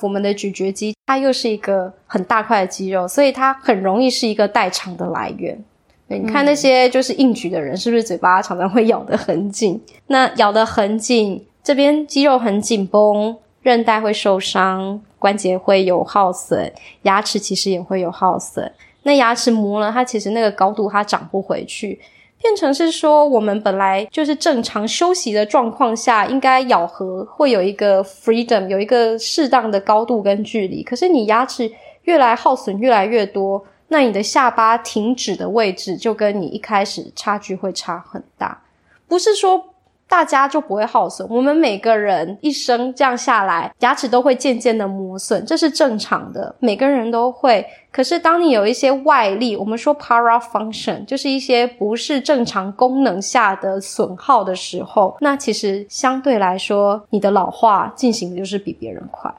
我们的咀嚼肌它又是一个很大块的肌肉，所以它很容易是一个代偿的来源。你看那些就是硬举的人，是不是嘴巴常常会咬得很紧？那咬得很紧，这边肌肉很紧绷，韧带会受伤，关节会有耗损，牙齿其实也会有耗损。那牙齿磨了，它其实那个高度它长不回去。变成是说，我们本来就是正常休息的状况下，应该咬合会有一个 freedom，有一个适当的高度跟距离。可是你牙齿越来耗损越来越多，那你的下巴停止的位置就跟你一开始差距会差很大。不是说。大家就不会耗损。我们每个人一生这样下来，牙齿都会渐渐的磨损，这是正常的，每个人都会。可是当你有一些外力，我们说 para function，就是一些不是正常功能下的损耗的时候，那其实相对来说，你的老化进行的就是比别人快。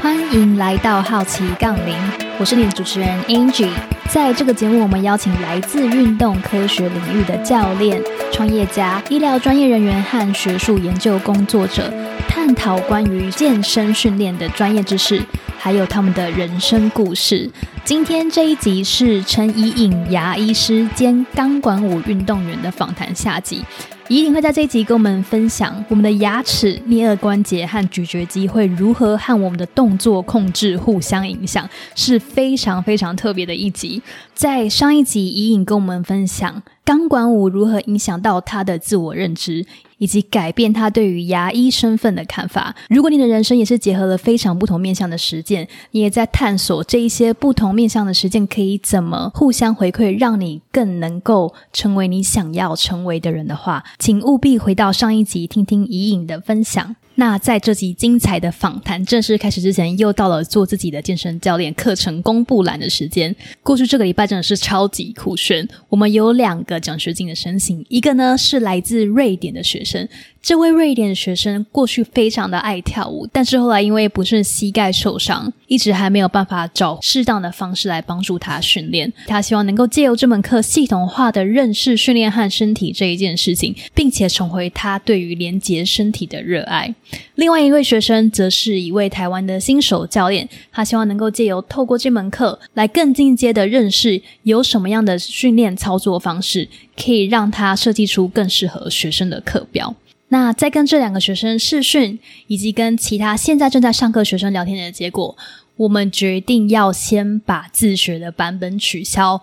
欢迎来到好奇杠铃，我是你的主持人 Angie。在这个节目，我们邀请来自运动科学领域的教练、创业家、医疗专业人员和学术研究工作者，探讨关于健身训练的专业知识，还有他们的人生故事。今天这一集是陈怡颖牙医师兼钢管舞运动员的访谈下集。怡颖会在这一集跟我们分享我们的牙齿、颞颌关节和咀嚼肌会如何和我们的动作控制互相影响，是非常非常特别的一集。在上一集，怡颖跟我们分享钢管舞如何影响到他的自我认知。以及改变他对于牙医身份的看法。如果你的人生也是结合了非常不同面向的实践，你也在探索这一些不同面向的实践可以怎么互相回馈，让你更能够成为你想要成为的人的话，请务必回到上一集听听怡颖的分享。那在这集精彩的访谈正式开始之前，又到了做自己的健身教练课程公布栏的时间。过去这个礼拜真的是超级酷炫，我们有两个奖学金的申请，一个呢是来自瑞典的学生。这位瑞典学生过去非常的爱跳舞，但是后来因为不是膝盖受伤，一直还没有办法找适当的方式来帮助他训练。他希望能够借由这门课系统化的认识训练和身体这一件事情，并且重回他对于连接身体的热爱。另外一位学生则是一位台湾的新手教练，他希望能够借由透过这门课来更进阶的认识有什么样的训练操作方式，可以让他设计出更适合学生的课表。那在跟这两个学生试训，以及跟其他现在正在上课学生聊天的结果，我们决定要先把自学的版本取消，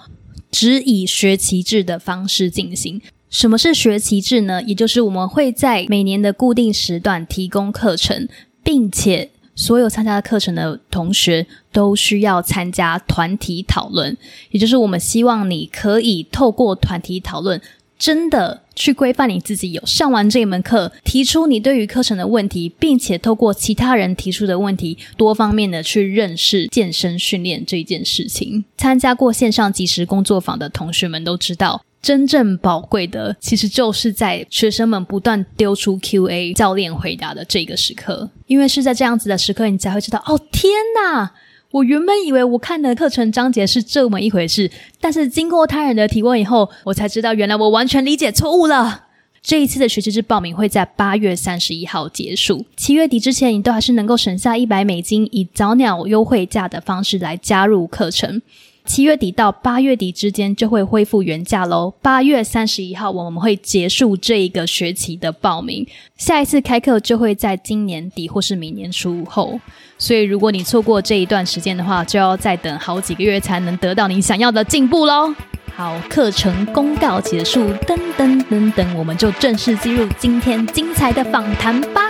只以学期制的方式进行。什么是学期制呢？也就是我们会在每年的固定时段提供课程，并且所有参加课程的同学都需要参加团体讨论。也就是我们希望你可以透过团体讨论。真的去规范你自己，有上完这一门课，提出你对于课程的问题，并且透过其他人提出的问题，多方面的去认识健身训练这件事情。参加过线上即时工作坊的同学们都知道，真正宝贵的其实就是在学生们不断丢出 Q&A，教练回答的这个时刻，因为是在这样子的时刻，你才会知道，哦，天哪！我原本以为我看的课程章节是这么一回事，但是经过他人的提问以后，我才知道原来我完全理解错误了。这一次的学习日报名会在八月三十一号结束，七月底之前你都还是能够省下一百美金，以早鸟优惠价的方式来加入课程。七月底到八月底之间就会恢复原价喽。八月三十一号我们会结束这一个学期的报名，下一次开课就会在今年底或是明年初后。所以如果你错过这一段时间的话，就要再等好几个月才能得到你想要的进步喽。好，课程公告结束，噔噔噔噔，我们就正式进入今天精彩的访谈吧。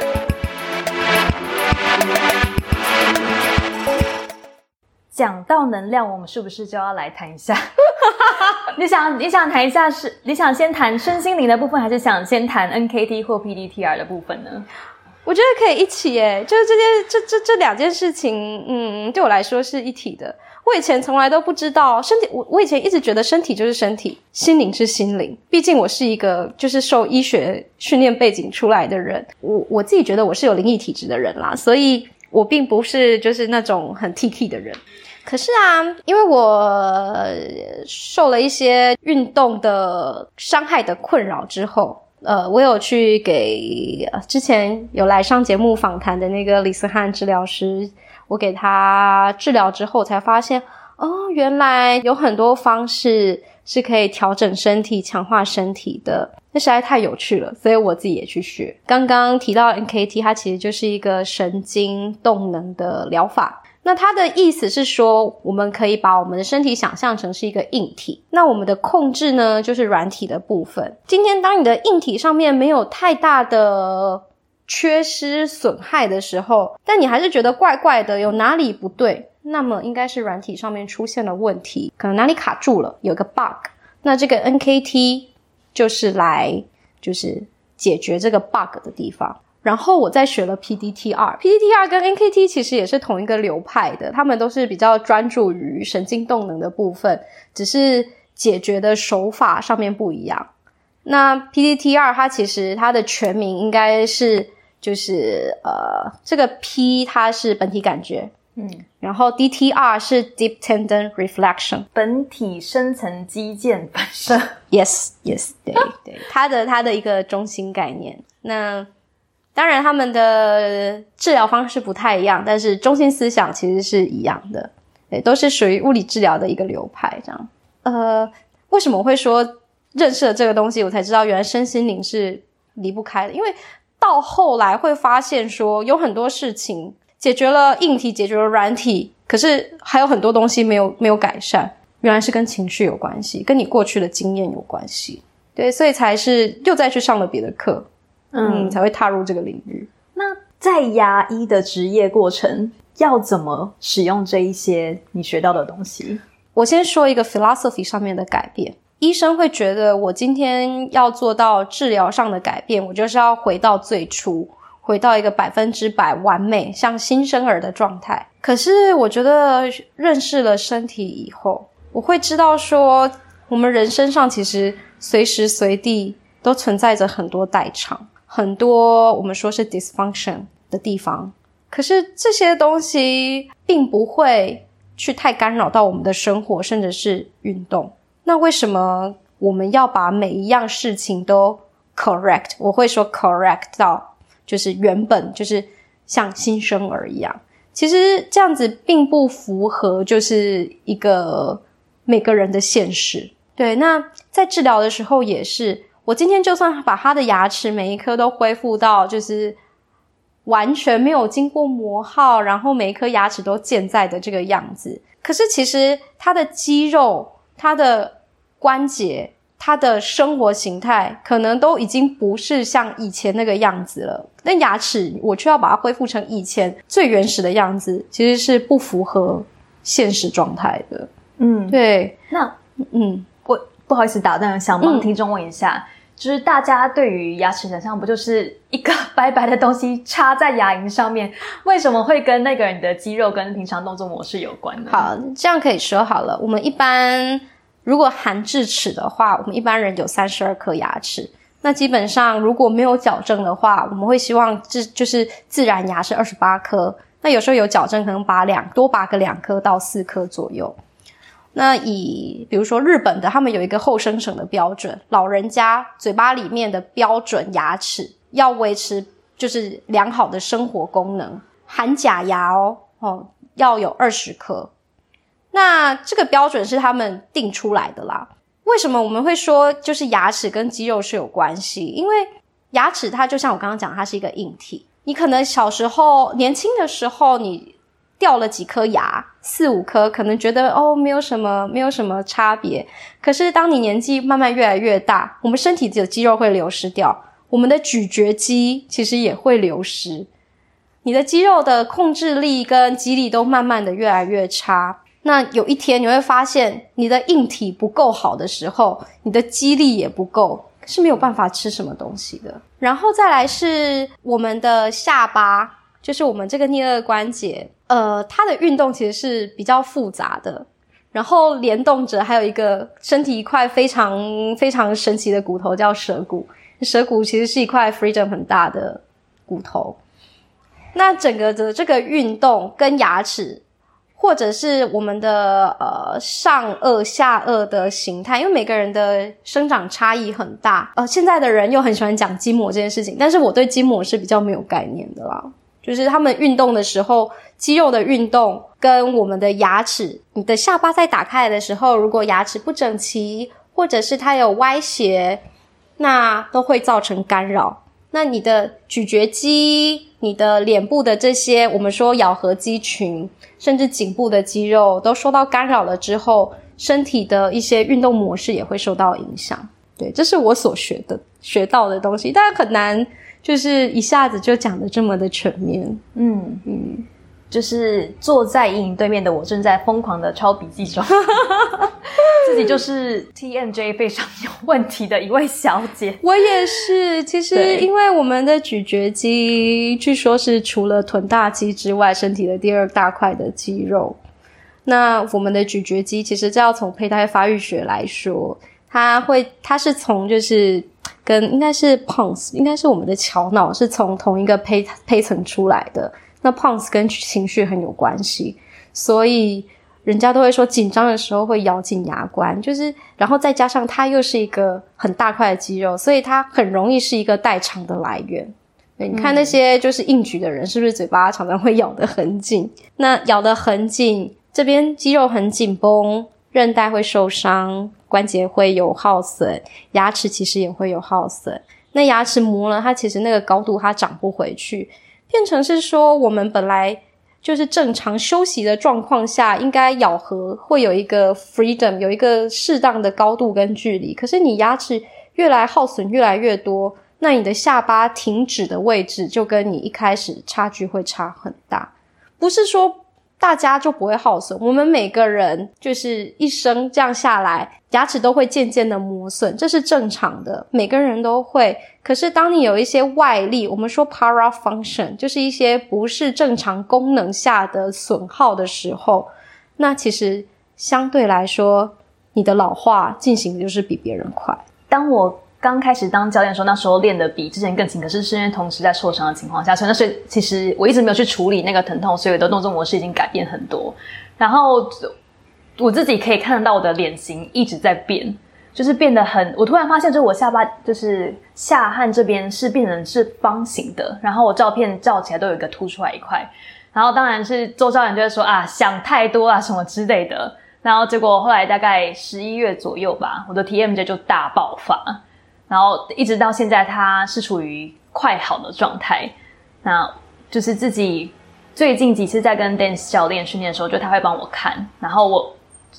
讲到能量，我们是不是就要来谈一下？你想你想谈一下是你想先谈身心灵的部分，还是想先谈 NKT 或 PDTR 的部分呢？我觉得可以一起诶，就是这件这这这两件事情，嗯，对我来说是一体的。我以前从来都不知道身体，我我以前一直觉得身体就是身体，心灵是心灵。毕竟我是一个就是受医学训练背景出来的人，我我自己觉得我是有灵异体质的人啦，所以我并不是就是那种很 T T 的人。可是啊，因为我受了一些运动的伤害的困扰之后。呃，我有去给之前有来上节目访谈的那个李思翰治疗师，我给他治疗之后才发现，哦，原来有很多方式是可以调整身体、强化身体的，那实在太有趣了，所以我自己也去学。刚刚提到 NKT，它其实就是一个神经动能的疗法。那它的意思是说，我们可以把我们的身体想象成是一个硬体，那我们的控制呢，就是软体的部分。今天当你的硬体上面没有太大的缺失损害的时候，但你还是觉得怪怪的，有哪里不对，那么应该是软体上面出现了问题，可能哪里卡住了，有个 bug。那这个 NKT 就是来就是解决这个 bug 的地方。然后我再学了 PDTR，PDTR 跟 NKT 其实也是同一个流派的，他们都是比较专注于神经动能的部分，只是解决的手法上面不一样。那 PDTR 它其实它的全名应该是就是呃这个 P 它是本体感觉，嗯，然后 DTR 是 Deep Tendon Reflection，本体深层肌腱反射。Yes Yes，对对，它的它的一个中心概念。那当然，他们的治疗方式不太一样，但是中心思想其实是一样的，对，都是属于物理治疗的一个流派。这样，呃，为什么我会说认识了这个东西，我才知道原来身心灵是离不开的？因为到后来会发现说，有很多事情解决了硬体，解决了软体，可是还有很多东西没有没有改善，原来是跟情绪有关系，跟你过去的经验有关系。对，所以才是又再去上了别的课。嗯，才会踏入这个领域。那在牙医的职业过程，要怎么使用这一些你学到的东西？我先说一个 philosophy 上面的改变。医生会觉得，我今天要做到治疗上的改变，我就是要回到最初，回到一个百分之百完美，像新生儿的状态。可是，我觉得认识了身体以后，我会知道说，我们人身上其实随时随地都存在着很多代偿。很多我们说是 dysfunction 的地方，可是这些东西并不会去太干扰到我们的生活，甚至是运动。那为什么我们要把每一样事情都 correct？我会说 correct 到就是原本就是像新生儿一样。其实这样子并不符合就是一个每个人的现实。对，那在治疗的时候也是。我今天就算把他的牙齿每一颗都恢复到，就是完全没有经过磨耗，然后每一颗牙齿都健在的这个样子。可是其实他的肌肉、他的关节、他的生活形态，可能都已经不是像以前那个样子了。那牙齿我却要把它恢复成以前最原始的样子，其实是不符合现实状态的。嗯，对。那嗯。不好意思，打断，想帮听众问一下，就是大家对于牙齿想象，不就是一个白白的东西插在牙龈上面？为什么会跟那个人的肌肉跟平常动作模式有关呢？好，这样可以说好了。我们一般如果含智齿的话，我们一般人有三十二颗牙齿。那基本上如果没有矫正的话，我们会希望这就是自然牙是二十八颗。那有时候有矫正，可能拔两多拔个两颗到四颗左右。那以比如说日本的，他们有一个后生省的标准，老人家嘴巴里面的标准牙齿要维持就是良好的生活功能，含假牙哦哦要有二十颗。那这个标准是他们定出来的啦。为什么我们会说就是牙齿跟肌肉是有关系？因为牙齿它就像我刚刚讲，它是一个硬体。你可能小时候年轻的时候你。掉了几颗牙，四五颗，可能觉得哦，没有什么，没有什么差别。可是当你年纪慢慢越来越大，我们身体的肌肉会流失掉，我们的咀嚼肌其实也会流失，你的肌肉的控制力跟肌力都慢慢的越来越差。那有一天你会发现，你的硬体不够好的时候，你的肌力也不够，是没有办法吃什么东西的。然后再来是我们的下巴，就是我们这个颞颌关节。呃，它的运动其实是比较复杂的，然后联动着还有一个身体一块非常非常神奇的骨头叫舌骨。舌骨其实是一块 freedom 很大的骨头。那整个的这个运动跟牙齿或者是我们的呃上颚、下颚的形态，因为每个人的生长差异很大。呃，现在的人又很喜欢讲筋膜这件事情，但是我对筋膜是比较没有概念的啦。就是他们运动的时候，肌肉的运动跟我们的牙齿，你的下巴在打开来的时候，如果牙齿不整齐，或者是它有歪斜，那都会造成干扰。那你的咀嚼肌、你的脸部的这些，我们说咬合肌群，甚至颈部的肌肉都受到干扰了之后，身体的一些运动模式也会受到影响。对，这是我所学的、学到的东西，但很难，就是一下子就讲的这么的全面。嗯嗯。就是坐在阴影对面的我，正在疯狂的抄笔记中，自己就是 TMJ 非常有问题的一位小姐。我也是，其实因为我们的咀嚼肌，据说是除了臀大肌之外，身体的第二大块的肌肉。那我们的咀嚼肌，其实就要从胚胎发育学来说，它会，它是从就是跟应该是 pons，应该是我们的桥脑是从同一个胚胚层出来的。那 pons 跟情绪很有关系，所以人家都会说紧张的时候会咬紧牙关，就是然后再加上它又是一个很大块的肌肉，所以它很容易是一个代偿的来源。对，你看那些就是硬举的人，是不是嘴巴常常会咬得很紧？那咬得很紧，这边肌肉很紧绷，韧带会受伤，关节会有耗损，牙齿其实也会有耗损。那牙齿磨了，它其实那个高度它长不回去。变成是说，我们本来就是正常休息的状况下，应该咬合会有一个 freedom，有一个适当的高度跟距离。可是你牙齿越来耗损越来越多，那你的下巴停止的位置就跟你一开始差距会差很大。不是说。大家就不会耗损。我们每个人就是一生这样下来，牙齿都会渐渐的磨损，这是正常的，每个人都会。可是当你有一些外力，我们说 para function，就是一些不是正常功能下的损耗的时候，那其实相对来说，你的老化进行的就是比别人快。当我。刚开始当教练的时候，那时候练的比之前更勤，可是是因为同时在受伤的情况下，所以那所以其实我一直没有去处理那个疼痛，所以我的动作模式已经改变很多。然后我自己可以看得到我的脸型一直在变，就是变得很。我突然发现，就是我下巴就是下颌这边是变成是方形的，然后我照片照起来都有一个凸出来一块。然后当然是周教练就会说啊，想太多啊什么之类的。然后结果后来大概十一月左右吧，我的 TMJ 就大爆发。然后一直到现在，他是处于快好的状态。那就是自己最近几次在跟 dance 教练训练的时候，就他会帮我看。然后我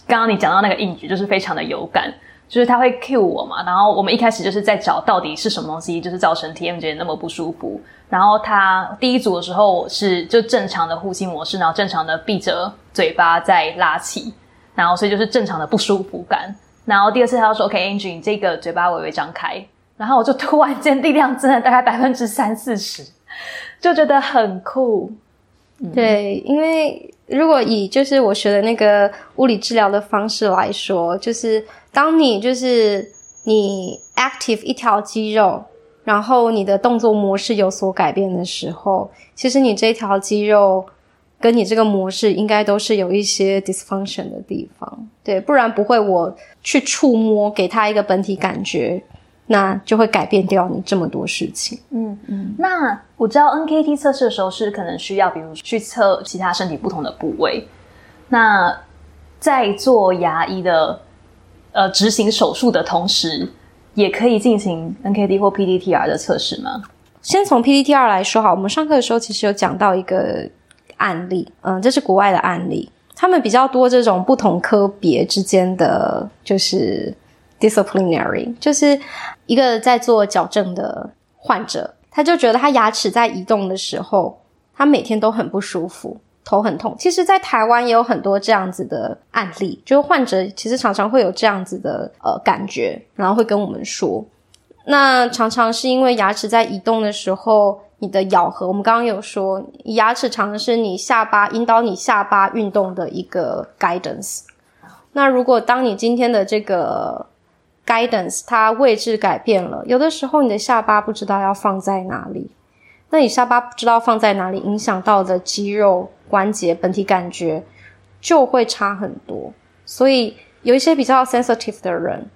刚刚你讲到那个硬举，就是非常的有感，就是他会 cue 我嘛。然后我们一开始就是在找到底是什么东西，就是造成 TMJ 那么不舒服。然后他第一组的时候我是就正常的呼吸模式，然后正常的闭着嘴巴在拉气，然后所以就是正常的不舒服感。然后第二次他说：“OK，Angie，你这个嘴巴微微张开。”然后我就突然间力量增了大概百分之三四十，就觉得很酷。对，因为如果以就是我学的那个物理治疗的方式来说，就是当你就是你 active 一条肌肉，然后你的动作模式有所改变的时候，其实你这条肌肉。跟你这个模式应该都是有一些 dysfunction 的地方，对，不然不会我去触摸给他一个本体感觉，那就会改变掉你这么多事情。嗯嗯。那我知道 NKT 测试的时候是可能需要，比如去测其他身体不同的部位。那在做牙医的呃执行手术的同时，也可以进行 NKT 或 PDTR 的测试吗？先从 PDTR 来说，好，我们上课的时候其实有讲到一个。案例，嗯，这是国外的案例，他们比较多这种不同科别之间的就是 disciplinary，就是一个在做矫正的患者，他就觉得他牙齿在移动的时候，他每天都很不舒服，头很痛。其实，在台湾也有很多这样子的案例，就患者其实常常会有这样子的呃感觉，然后会跟我们说，那常常是因为牙齿在移动的时候。你的咬合，我们刚刚有说，牙齿常是你下巴引导你下巴运动的一个 guidance。那如果当你今天的这个 guidance 它位置改变了，有的时候你的下巴不知道要放在哪里，那你下巴不知道放在哪里，影响到的肌肉关节本体感觉，就会差很多。所以有一些比较 sensitive 的人，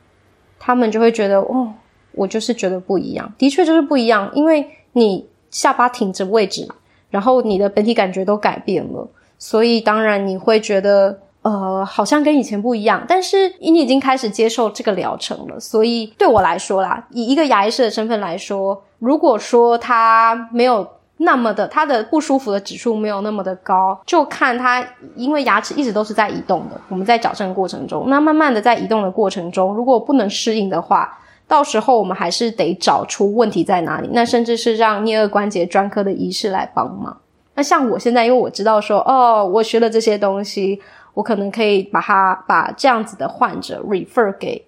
他们就会觉得，哦，我就是觉得不一样，的确就是不一样，因为你下巴挺着位置嘛，然后你的本体感觉都改变了，所以当然你会觉得。呃，好像跟以前不一样，但是你已经开始接受这个疗程了，所以对我来说啦，以一个牙医师的身份来说，如果说他没有那么的，他的不舒服的指数没有那么的高，就看他，因为牙齿一直都是在移动的，我们在矫正过程中，那慢慢的在移动的过程中，如果不能适应的话，到时候我们还是得找出问题在哪里，那甚至是让颞颌关节专科的医师来帮忙。那像我现在，因为我知道说，哦，我学了这些东西。我可能可以把他把这样子的患者 refer 给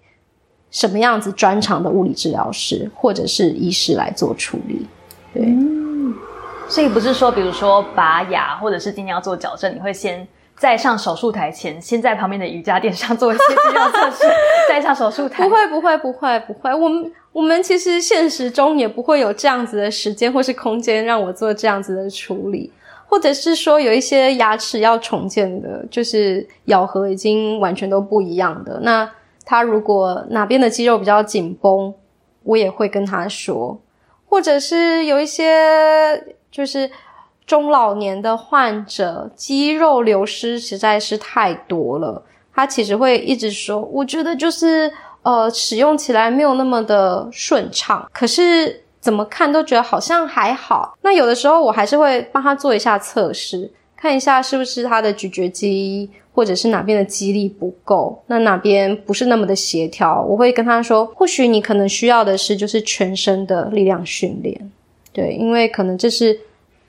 什么样子专长的物理治疗师或者是医师来做处理，对。所以不是说，比如说拔牙或者是今天要做矫正，你会先在上手术台前，先在旁边的瑜伽垫上做一些肌肉测试，再上手术台。不会，不会，不会，不会。我们我们其实现实中也不会有这样子的时间或是空间让我做这样子的处理。或者是说有一些牙齿要重建的，就是咬合已经完全都不一样的。那他如果哪边的肌肉比较紧绷，我也会跟他说。或者是有一些就是中老年的患者，肌肉流失实在是太多了，他其实会一直说，我觉得就是呃使用起来没有那么的顺畅。可是。怎么看都觉得好像还好。那有的时候我还是会帮他做一下测试，看一下是不是他的咀嚼肌或者是哪边的肌力不够，那哪边不是那么的协调。我会跟他说，或许你可能需要的是就是全身的力量训练，对，因为可能这是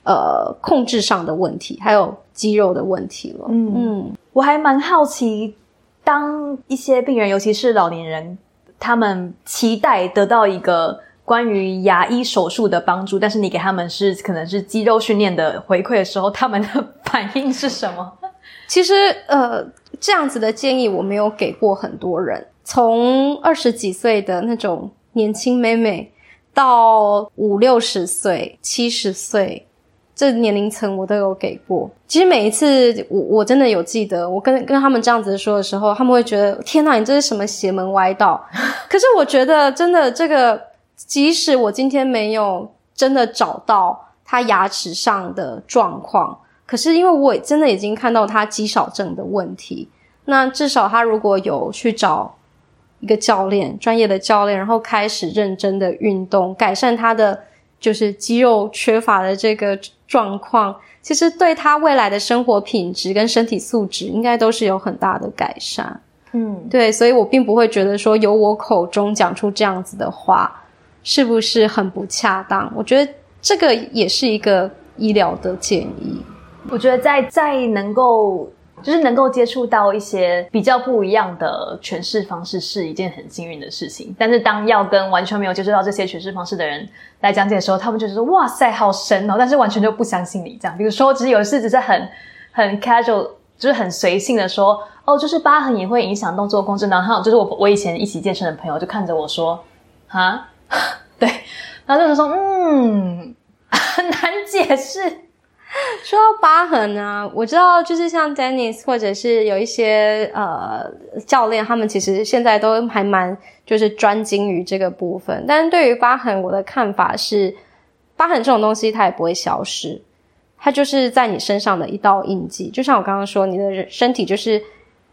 呃控制上的问题，还有肌肉的问题了。嗯嗯，我还蛮好奇，当一些病人，尤其是老年人，他们期待得到一个。关于牙医手术的帮助，但是你给他们是可能是肌肉训练的回馈的时候，他们的反应是什么？其实，呃，这样子的建议我没有给过很多人，从二十几岁的那种年轻妹妹，到五六十岁、七十岁这年龄层，我都有给过。其实每一次，我我真的有记得，我跟跟他们这样子说的时候，他们会觉得天哪，你这是什么邪门歪道？可是我觉得，真的这个。即使我今天没有真的找到他牙齿上的状况，可是因为我真的已经看到他肌少症的问题，那至少他如果有去找一个教练，专业的教练，然后开始认真的运动，改善他的就是肌肉缺乏的这个状况，其实对他未来的生活品质跟身体素质，应该都是有很大的改善。嗯，对，所以我并不会觉得说由我口中讲出这样子的话。是不是很不恰当？我觉得这个也是一个医疗的建议。我觉得在在能够就是能够接触到一些比较不一样的诠释方式，是一件很幸运的事情。但是当要跟完全没有接触到这些诠释方式的人来讲解的时候，他们就是说：“哇塞，好神哦！”但是完全就不相信你这样。比如说，只是有一次只是很很 casual，就是很随性的说：“哦，就是疤痕也会影响动作控制。”然后就是我我以前一起健身的朋友就看着我说：“哈。”对，然后就是说，嗯，很 难解释。说到疤痕啊，我知道，就是像 Dennis 或者是有一些呃教练，他们其实现在都还蛮就是专精于这个部分。但是对于疤痕，我的看法是，疤痕这种东西它也不会消失，它就是在你身上的一道印记。就像我刚刚说，你的身体就是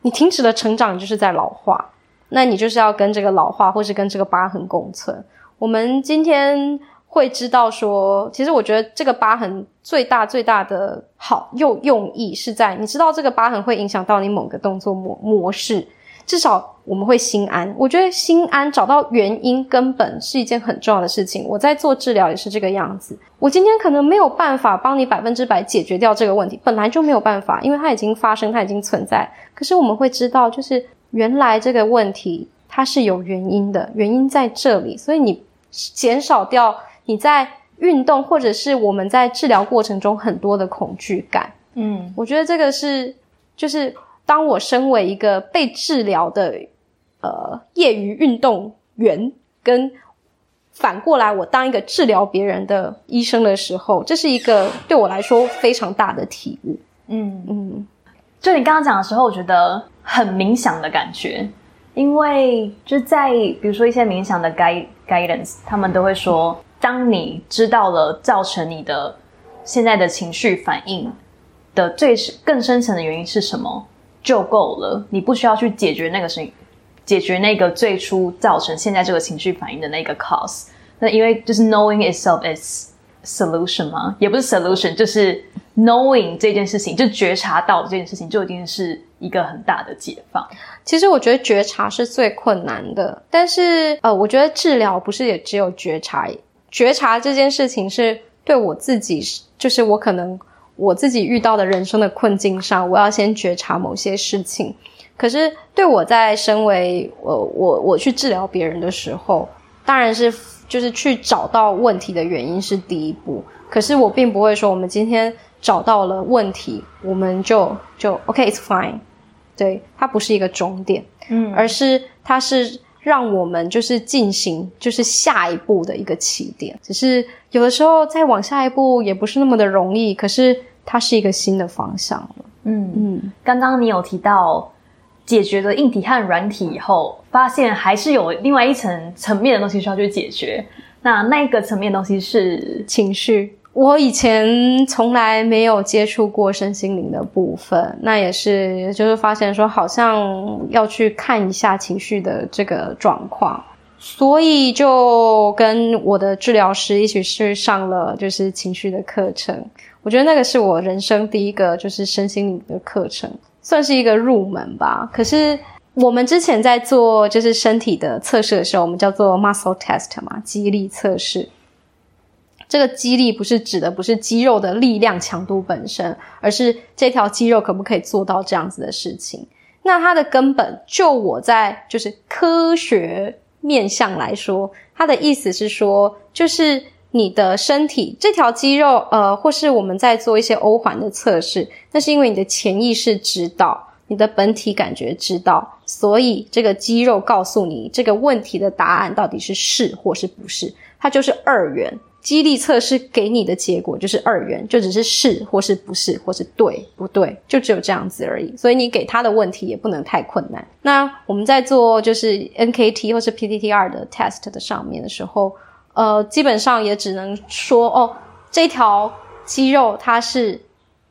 你停止了成长，就是在老化，那你就是要跟这个老化或是跟这个疤痕共存。我们今天会知道说，其实我觉得这个疤痕最大最大的好用用意是在，你知道这个疤痕会影响到你某个动作模模式，至少我们会心安。我觉得心安找到原因根本是一件很重要的事情。我在做治疗也是这个样子。我今天可能没有办法帮你百分之百解决掉这个问题，本来就没有办法，因为它已经发生，它已经存在。可是我们会知道，就是原来这个问题它是有原因的，原因在这里，所以你。减少掉你在运动或者是我们在治疗过程中很多的恐惧感。嗯，我觉得这个是，就是当我身为一个被治疗的呃业余运动员，跟反过来我当一个治疗别人的医生的时候，这是一个对我来说非常大的体悟。嗯嗯，就你刚刚讲的时候，我觉得很冥想的感觉，因为就在比如说一些冥想的 guide guidance，他们都会说，当你知道了造成你的现在的情绪反应的最更深层的原因是什么，就够了，你不需要去解决那个事情解决那个最初造成现在这个情绪反应的那个 cause。那因为就是 knowing itself is solution 吗？也不是 solution，就是 knowing 这件事情，就觉察到这件事情，就一定是一个很大的解放。其实我觉得觉察是最困难的，但是呃，我觉得治疗不是也只有觉察，觉察这件事情是对我自己，就是我可能我自己遇到的人生的困境上，我要先觉察某些事情。可是，对我在身为我我我去治疗别人的时候，当然是就是去找到问题的原因是第一步。可是我并不会说，我们今天找到了问题，我们就就 OK，it's fine。对，它不是一个终点，嗯，而是它是让我们就是进行就是下一步的一个起点。只是有的时候再往下一步也不是那么的容易，可是它是一个新的方向了。嗯嗯，刚刚你有提到。解决了硬体和软体以后，发现还是有另外一层层面的东西需要去解决。那那个层面的东西是情绪。我以前从来没有接触过身心灵的部分，那也是就是发现说，好像要去看一下情绪的这个状况，所以就跟我的治疗师一起去上了就是情绪的课程。我觉得那个是我人生第一个就是身心灵的课程。算是一个入门吧。可是我们之前在做就是身体的测试的时候，我们叫做 muscle test 嘛，肌力测试。这个肌力不是指的不是肌肉的力量强度本身，而是这条肌肉可不可以做到这样子的事情。那它的根本，就我在就是科学面向来说，它的意思是说，就是。你的身体这条肌肉，呃，或是我们在做一些欧环的测试，那是因为你的潜意识知道，你的本体感觉知道，所以这个肌肉告诉你这个问题的答案到底是是或是不是，它就是二元。激励测试给你的结果就是二元，就只是是或是不是，或是对不对，就只有这样子而已。所以你给他的问题也不能太困难。那我们在做就是 NKT 或是 PTTR 的 test 的上面的时候。呃，基本上也只能说哦，这条肌肉它是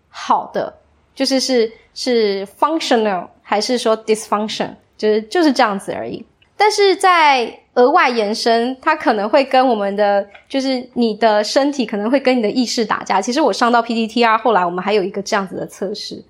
好的，就是是是 functional，还是说 dysfunction，就是就是这样子而已。但是在额外延伸，它可能会跟我们的，就是你的身体可能会跟你的意识打架。其实我上到 PDTR，后来我们还有一个这样子的测试，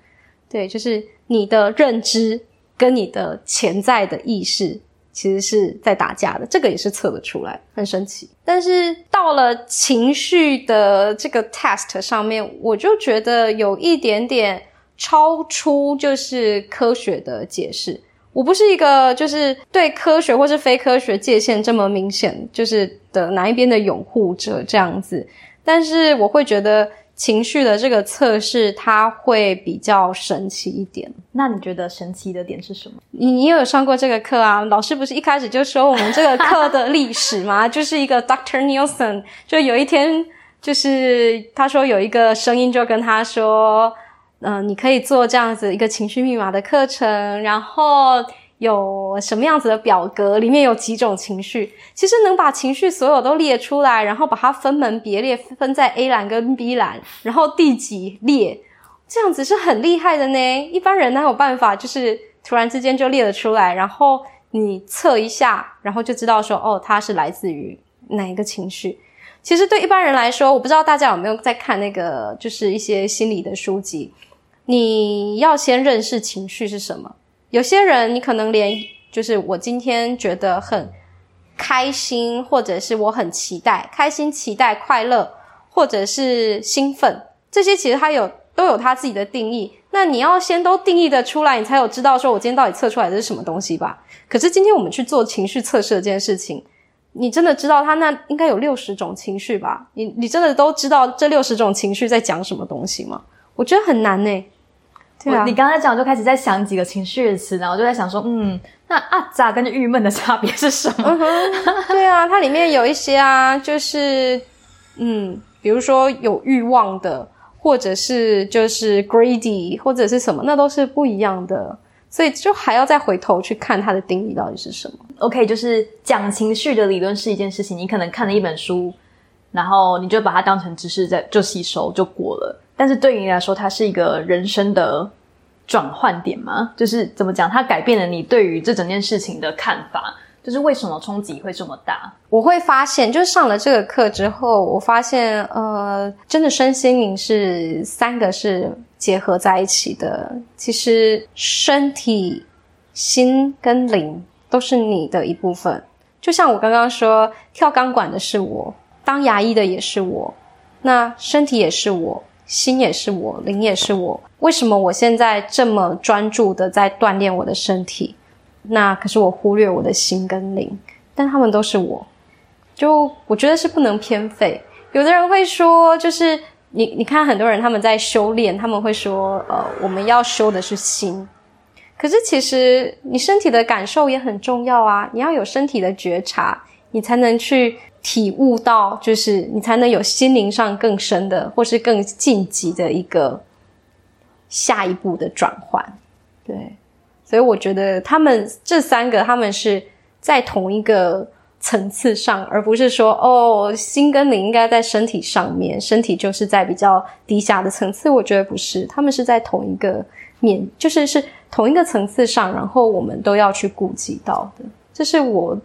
对，就是你的认知跟你的潜在的意识。其实是在打架的，这个也是测得出来，很神奇。但是到了情绪的这个 test 上面，我就觉得有一点点超出就是科学的解释。我不是一个就是对科学或是非科学界限这么明显就是的哪一边的拥护者这样子，但是我会觉得。情绪的这个测试，它会比较神奇一点。那你觉得神奇的点是什么？你你有上过这个课啊？老师不是一开始就说我们这个课的历史吗？就是一个 Doctor Nielsen，就有一天，就是他说有一个声音就跟他说，嗯，你可以做这样子一个情绪密码的课程，然后。有什么样子的表格？里面有几种情绪？其实能把情绪所有都列出来，然后把它分门别列，分在 A 栏跟 B 栏，然后第几列，这样子是很厉害的呢。一般人哪有办法，就是突然之间就列了出来，然后你测一下，然后就知道说，哦，它是来自于哪一个情绪。其实对一般人来说，我不知道大家有没有在看那个，就是一些心理的书籍。你要先认识情绪是什么。有些人，你可能连就是我今天觉得很开心，或者是我很期待，开心、期待、快乐，或者是兴奋，这些其实它有都有它自己的定义。那你要先都定义的出来，你才有知道说我今天到底测出来的是什么东西吧。可是今天我们去做情绪测试这件事情，你真的知道他那应该有六十种情绪吧？你你真的都知道这六十种情绪在讲什么东西吗？我觉得很难呢。对啊，你刚才讲，就开始在想几个情绪的词，然后我就在想说，嗯，那阿扎跟郁闷的差别是什么？对啊，它里面有一些啊，就是嗯，比如说有欲望的，或者是就是 greedy，或者是什么，那都是不一样的。所以就还要再回头去看它的定义到底是什么。OK，就是讲情绪的理论是一件事情，你可能看了一本书，然后你就把它当成知识在就吸收就过了。但是对于你来说，它是一个人生的转换点吗？就是怎么讲，它改变了你对于这整件事情的看法。就是为什么冲击会这么大？我会发现，就是上了这个课之后，我发现，呃，真的身心灵是三个是结合在一起的。其实身体、心跟灵都是你的一部分。就像我刚刚说，跳钢管的是我，当牙医的也是我，那身体也是我，心也是我，灵也是我。为什么我现在这么专注的在锻炼我的身体？那可是我忽略我的心跟灵，但他们都是我，就我觉得是不能偏废。有的人会说，就是你你看很多人他们在修炼，他们会说，呃，我们要修的是心。可是其实你身体的感受也很重要啊，你要有身体的觉察，你才能去体悟到，就是你才能有心灵上更深的或是更晋级的一个下一步的转换，对。所以我觉得他们这三个，他们是在同一个层次上，而不是说哦，心跟灵应该在身体上面，身体就是在比较低下的层次。我觉得不是，他们是在同一个面，就是是同一个层次上，然后我们都要去顾及到的。这是我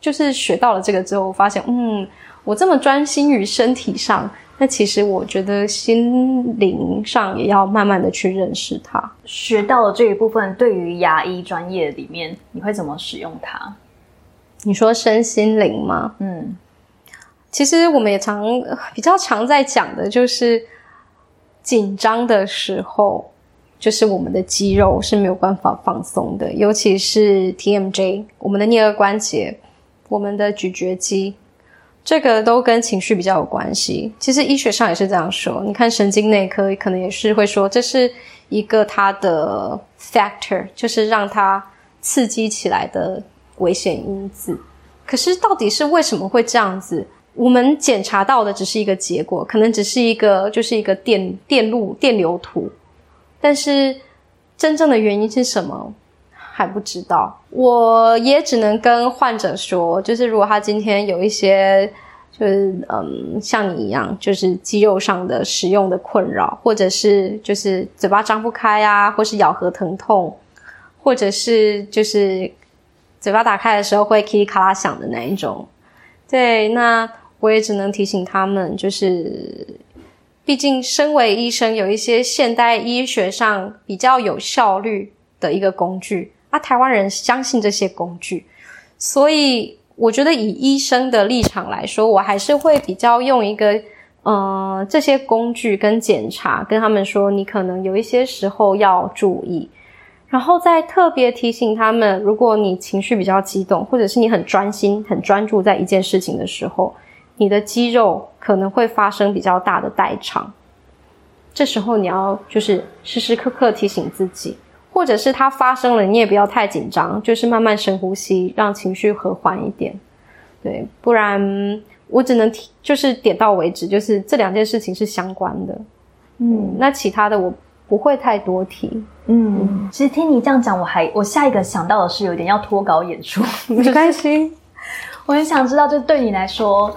就是学到了这个之后，发现嗯，我这么专心于身体上。那其实我觉得心灵上也要慢慢的去认识它。学到了这一部分，对于牙医专业里面，你会怎么使用它？你说身心灵吗？嗯，其实我们也常比较常在讲的就是紧张的时候，就是我们的肌肉是没有办法放松的，尤其是 TMJ，我们的颞颌关节，我们的咀嚼肌。这个都跟情绪比较有关系。其实医学上也是这样说。你看神经内科可能也是会说，这是一个它的 factor，就是让它刺激起来的危险因子。可是到底是为什么会这样子？我们检查到的只是一个结果，可能只是一个就是一个电电路电流图，但是真正的原因是什么还不知道。我也只能跟患者说，就是如果他今天有一些，就是嗯，像你一样，就是肌肉上的使用的困扰，或者是就是嘴巴张不开啊，或是咬合疼痛，或者是就是嘴巴打开的时候会噼里咔啦响的那一种，对，那我也只能提醒他们，就是毕竟身为医生，有一些现代医学上比较有效率的一个工具。啊，台湾人相信这些工具，所以我觉得以医生的立场来说，我还是会比较用一个，呃，这些工具跟检查，跟他们说，你可能有一些时候要注意，然后再特别提醒他们，如果你情绪比较激动，或者是你很专心、很专注在一件事情的时候，你的肌肉可能会发生比较大的代偿，这时候你要就是时时刻刻提醒自己。或者是它发生了，你也不要太紧张，就是慢慢深呼吸，让情绪和缓一点。对，不然我只能提，就是点到为止，就是这两件事情是相关的。嗯，那其他的我不会太多提。嗯，其实听你这样讲，我还我下一个想到的是有点要脱稿演出，没关系。我很想知道，就对你来说，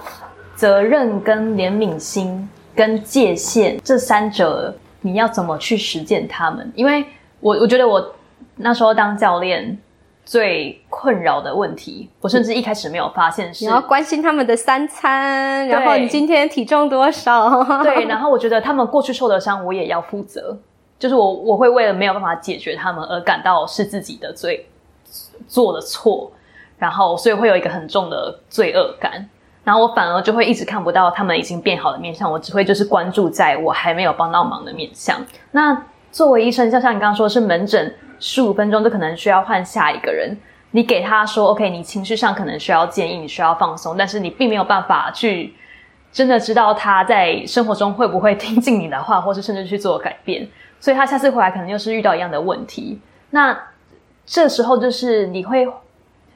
责任跟怜悯心跟界限这三者，你要怎么去实践他们？因为我我觉得我那时候当教练最困扰的问题，我甚至一开始没有发现是你要关心他们的三餐，然后你今天体重多少？对，然后我觉得他们过去受的伤我也要负责，就是我我会为了没有办法解决他们而感到是自己的罪做的错，然后所以会有一个很重的罪恶感，然后我反而就会一直看不到他们已经变好的面相，我只会就是关注在我还没有帮到忙的面相。那作为医生，就像你刚刚说，是门诊十五分钟就可能需要换下一个人。你给他说，OK，你情绪上可能需要建议，你需要放松，但是你并没有办法去真的知道他在生活中会不会听进你的话，或是甚至去做改变。所以他下次回来可能又是遇到一样的问题。那这时候就是你会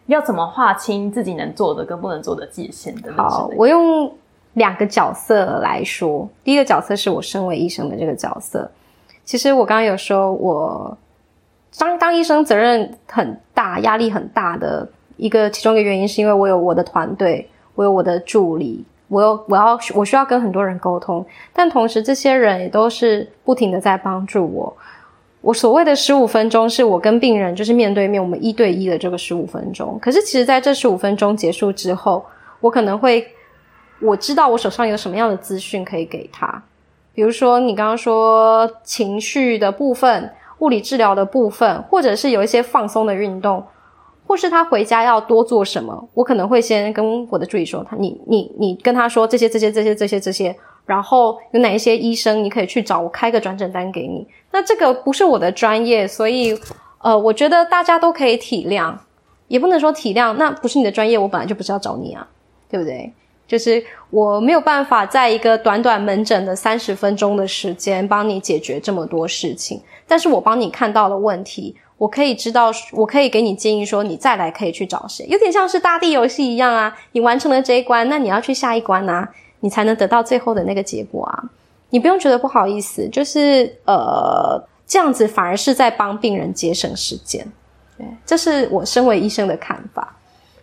要怎么划清自己能做的跟不能做的界限的？好，我用两个角色来说，第一个角色是我身为医生的这个角色。其实我刚刚有说，我当当医生责任很大，压力很大的一个其中一个原因，是因为我有我的团队，我有我的助理，我有我要我需要跟很多人沟通，但同时这些人也都是不停的在帮助我。我所谓的十五分钟，是我跟病人就是面对面，我们一对一的这个十五分钟。可是其实在这十五分钟结束之后，我可能会。我知道我手上有什么样的资讯可以给他，比如说你刚刚说情绪的部分、物理治疗的部分，或者是有一些放松的运动，或是他回家要多做什么，我可能会先跟我的助理说，他你你你跟他说这些这些这些这些这些，然后有哪一些医生你可以去找，我开个转诊单给你。那这个不是我的专业，所以呃，我觉得大家都可以体谅，也不能说体谅，那不是你的专业，我本来就不是要找你啊，对不对？就是我没有办法在一个短短门诊的三十分钟的时间帮你解决这么多事情，但是我帮你看到了问题，我可以知道，我可以给你建议说，你再来可以去找谁，有点像是大地游戏一样啊。你完成了这一关，那你要去下一关啊，你才能得到最后的那个结果啊。你不用觉得不好意思，就是呃这样子反而是在帮病人节省时间，对，这是我身为医生的看法。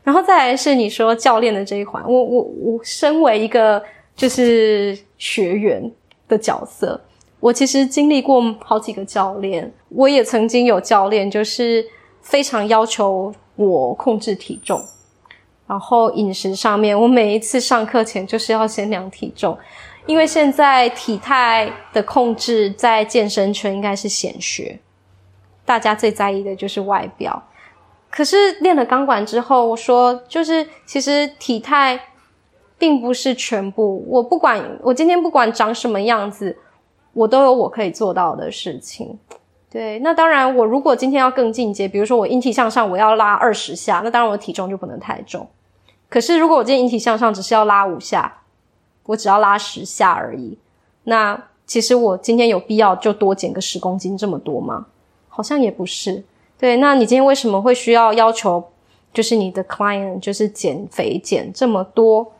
然后再来是你说教练的这一环，我我我身为一个就是学员的角色，我其实经历过好几个教练，我也曾经有教练就是非常要求我控制体重，然后饮食上面，我每一次上课前就是要先量体重，因为现在体态的控制在健身圈应该是显学，大家最在意的就是外表。可是练了钢管之后，我说就是其实体态并不是全部。我不管我今天不管长什么样子，我都有我可以做到的事情。对，那当然我如果今天要更进阶，比如说我引体向上，我要拉二十下，那当然我体重就不能太重。可是如果我今天引体向上只是要拉五下，我只要拉十下而已，那其实我今天有必要就多减个十公斤这么多吗？好像也不是。对，那你今天为什么会需要要求，就是你的 client 就是减肥减这么多？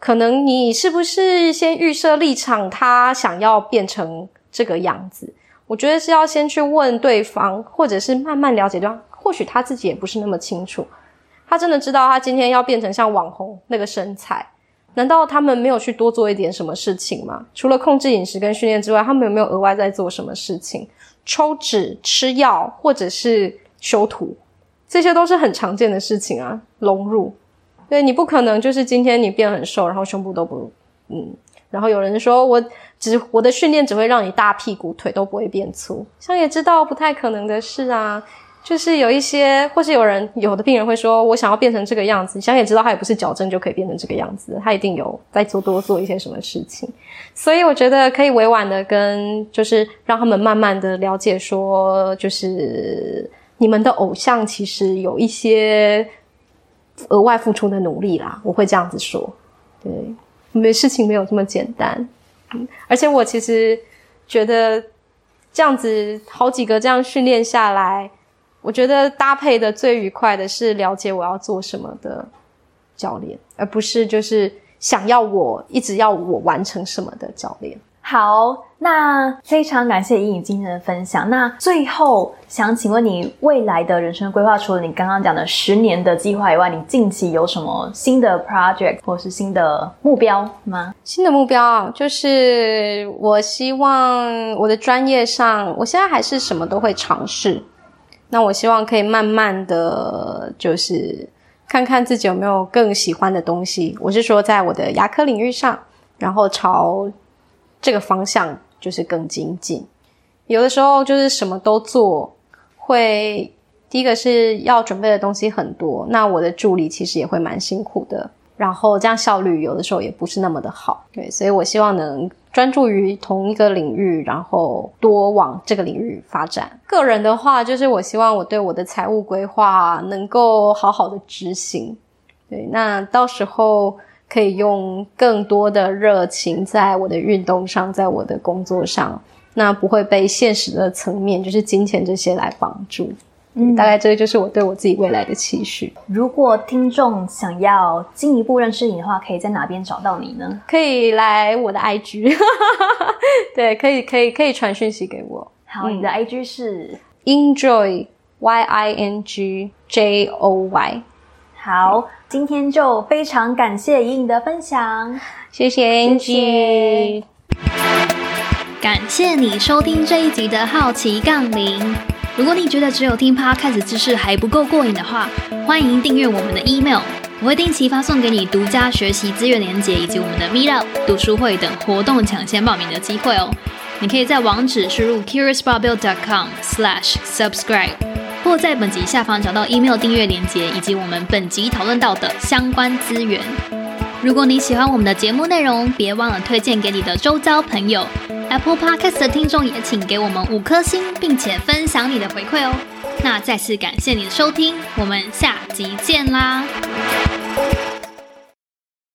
可能你是不是先预设立场，他想要变成这个样子？我觉得是要先去问对方，或者是慢慢了解对方。或许他自己也不是那么清楚，他真的知道他今天要变成像网红那个身材，难道他们没有去多做一点什么事情吗？除了控制饮食跟训练之外，他们有没有额外在做什么事情？抽脂、吃药，或者是修图，这些都是很常见的事情啊。融入，对你不可能就是今天你变很瘦，然后胸部都不，嗯，然后有人说我只我的训练只会让你大屁股，腿都不会变粗，像也知道不太可能的事啊。就是有一些，或是有人有的病人会说，我想要变成这个样子，想也知道他也不是矫正就可以变成这个样子，他一定有在做多做一些什么事情，所以我觉得可以委婉的跟，就是让他们慢慢的了解说，就是你们的偶像其实有一些额外付出的努力啦，我会这样子说，对，没事情没有这么简单，嗯，而且我其实觉得这样子好几个这样训练下来。我觉得搭配的最愉快的是了解我要做什么的教练，而不是就是想要我一直要我完成什么的教练。好，那非常感谢莹莹今天的分享。那最后想请问你未来的人生规划，除了你刚刚讲的十年的计划以外，你近期有什么新的 project 或是新的目标吗？新的目标啊，就是我希望我的专业上，我现在还是什么都会尝试。那我希望可以慢慢的就是看看自己有没有更喜欢的东西。我是说，在我的牙科领域上，然后朝这个方向就是更精进。有的时候就是什么都做，会第一个是要准备的东西很多，那我的助理其实也会蛮辛苦的。然后这样效率有的时候也不是那么的好，对，所以我希望能专注于同一个领域，然后多往这个领域发展。个人的话，就是我希望我对我的财务规划能够好好的执行，对，那到时候可以用更多的热情在我的运动上，在我的工作上，那不会被现实的层面，就是金钱这些来绑住。嗯，大概这个就是我对我自己未来的期许。如果听众想要进一步认识你的话，可以在哪边找到你呢？可以来我的 IG，对，可以可以可以传讯息给我。好，你的 IG 是 Enjoy Y I N G J O Y。好，今天就非常感谢莹莹的分享，谢谢 Angie。感谢你收听这一集的好奇杠铃。如果你觉得只有听 Podcast 知识还不够过瘾的话，欢迎订阅我们的 email，我会定期发送给你独家学习资源连接以及我们的 Meetup 读书会等活动抢先报名的机会哦。你可以在网址输入 curiousbarbell.com/slash/subscribe，或在本集下方找到 email 订阅连接以及我们本集讨论到的相关资源。如果你喜欢我们的节目内容，别忘了推荐给你的周遭朋友。Apple Podcast 的听众也请给我们五颗星，并且分享你的回馈哦。那再次感谢你的收听，我们下集见啦！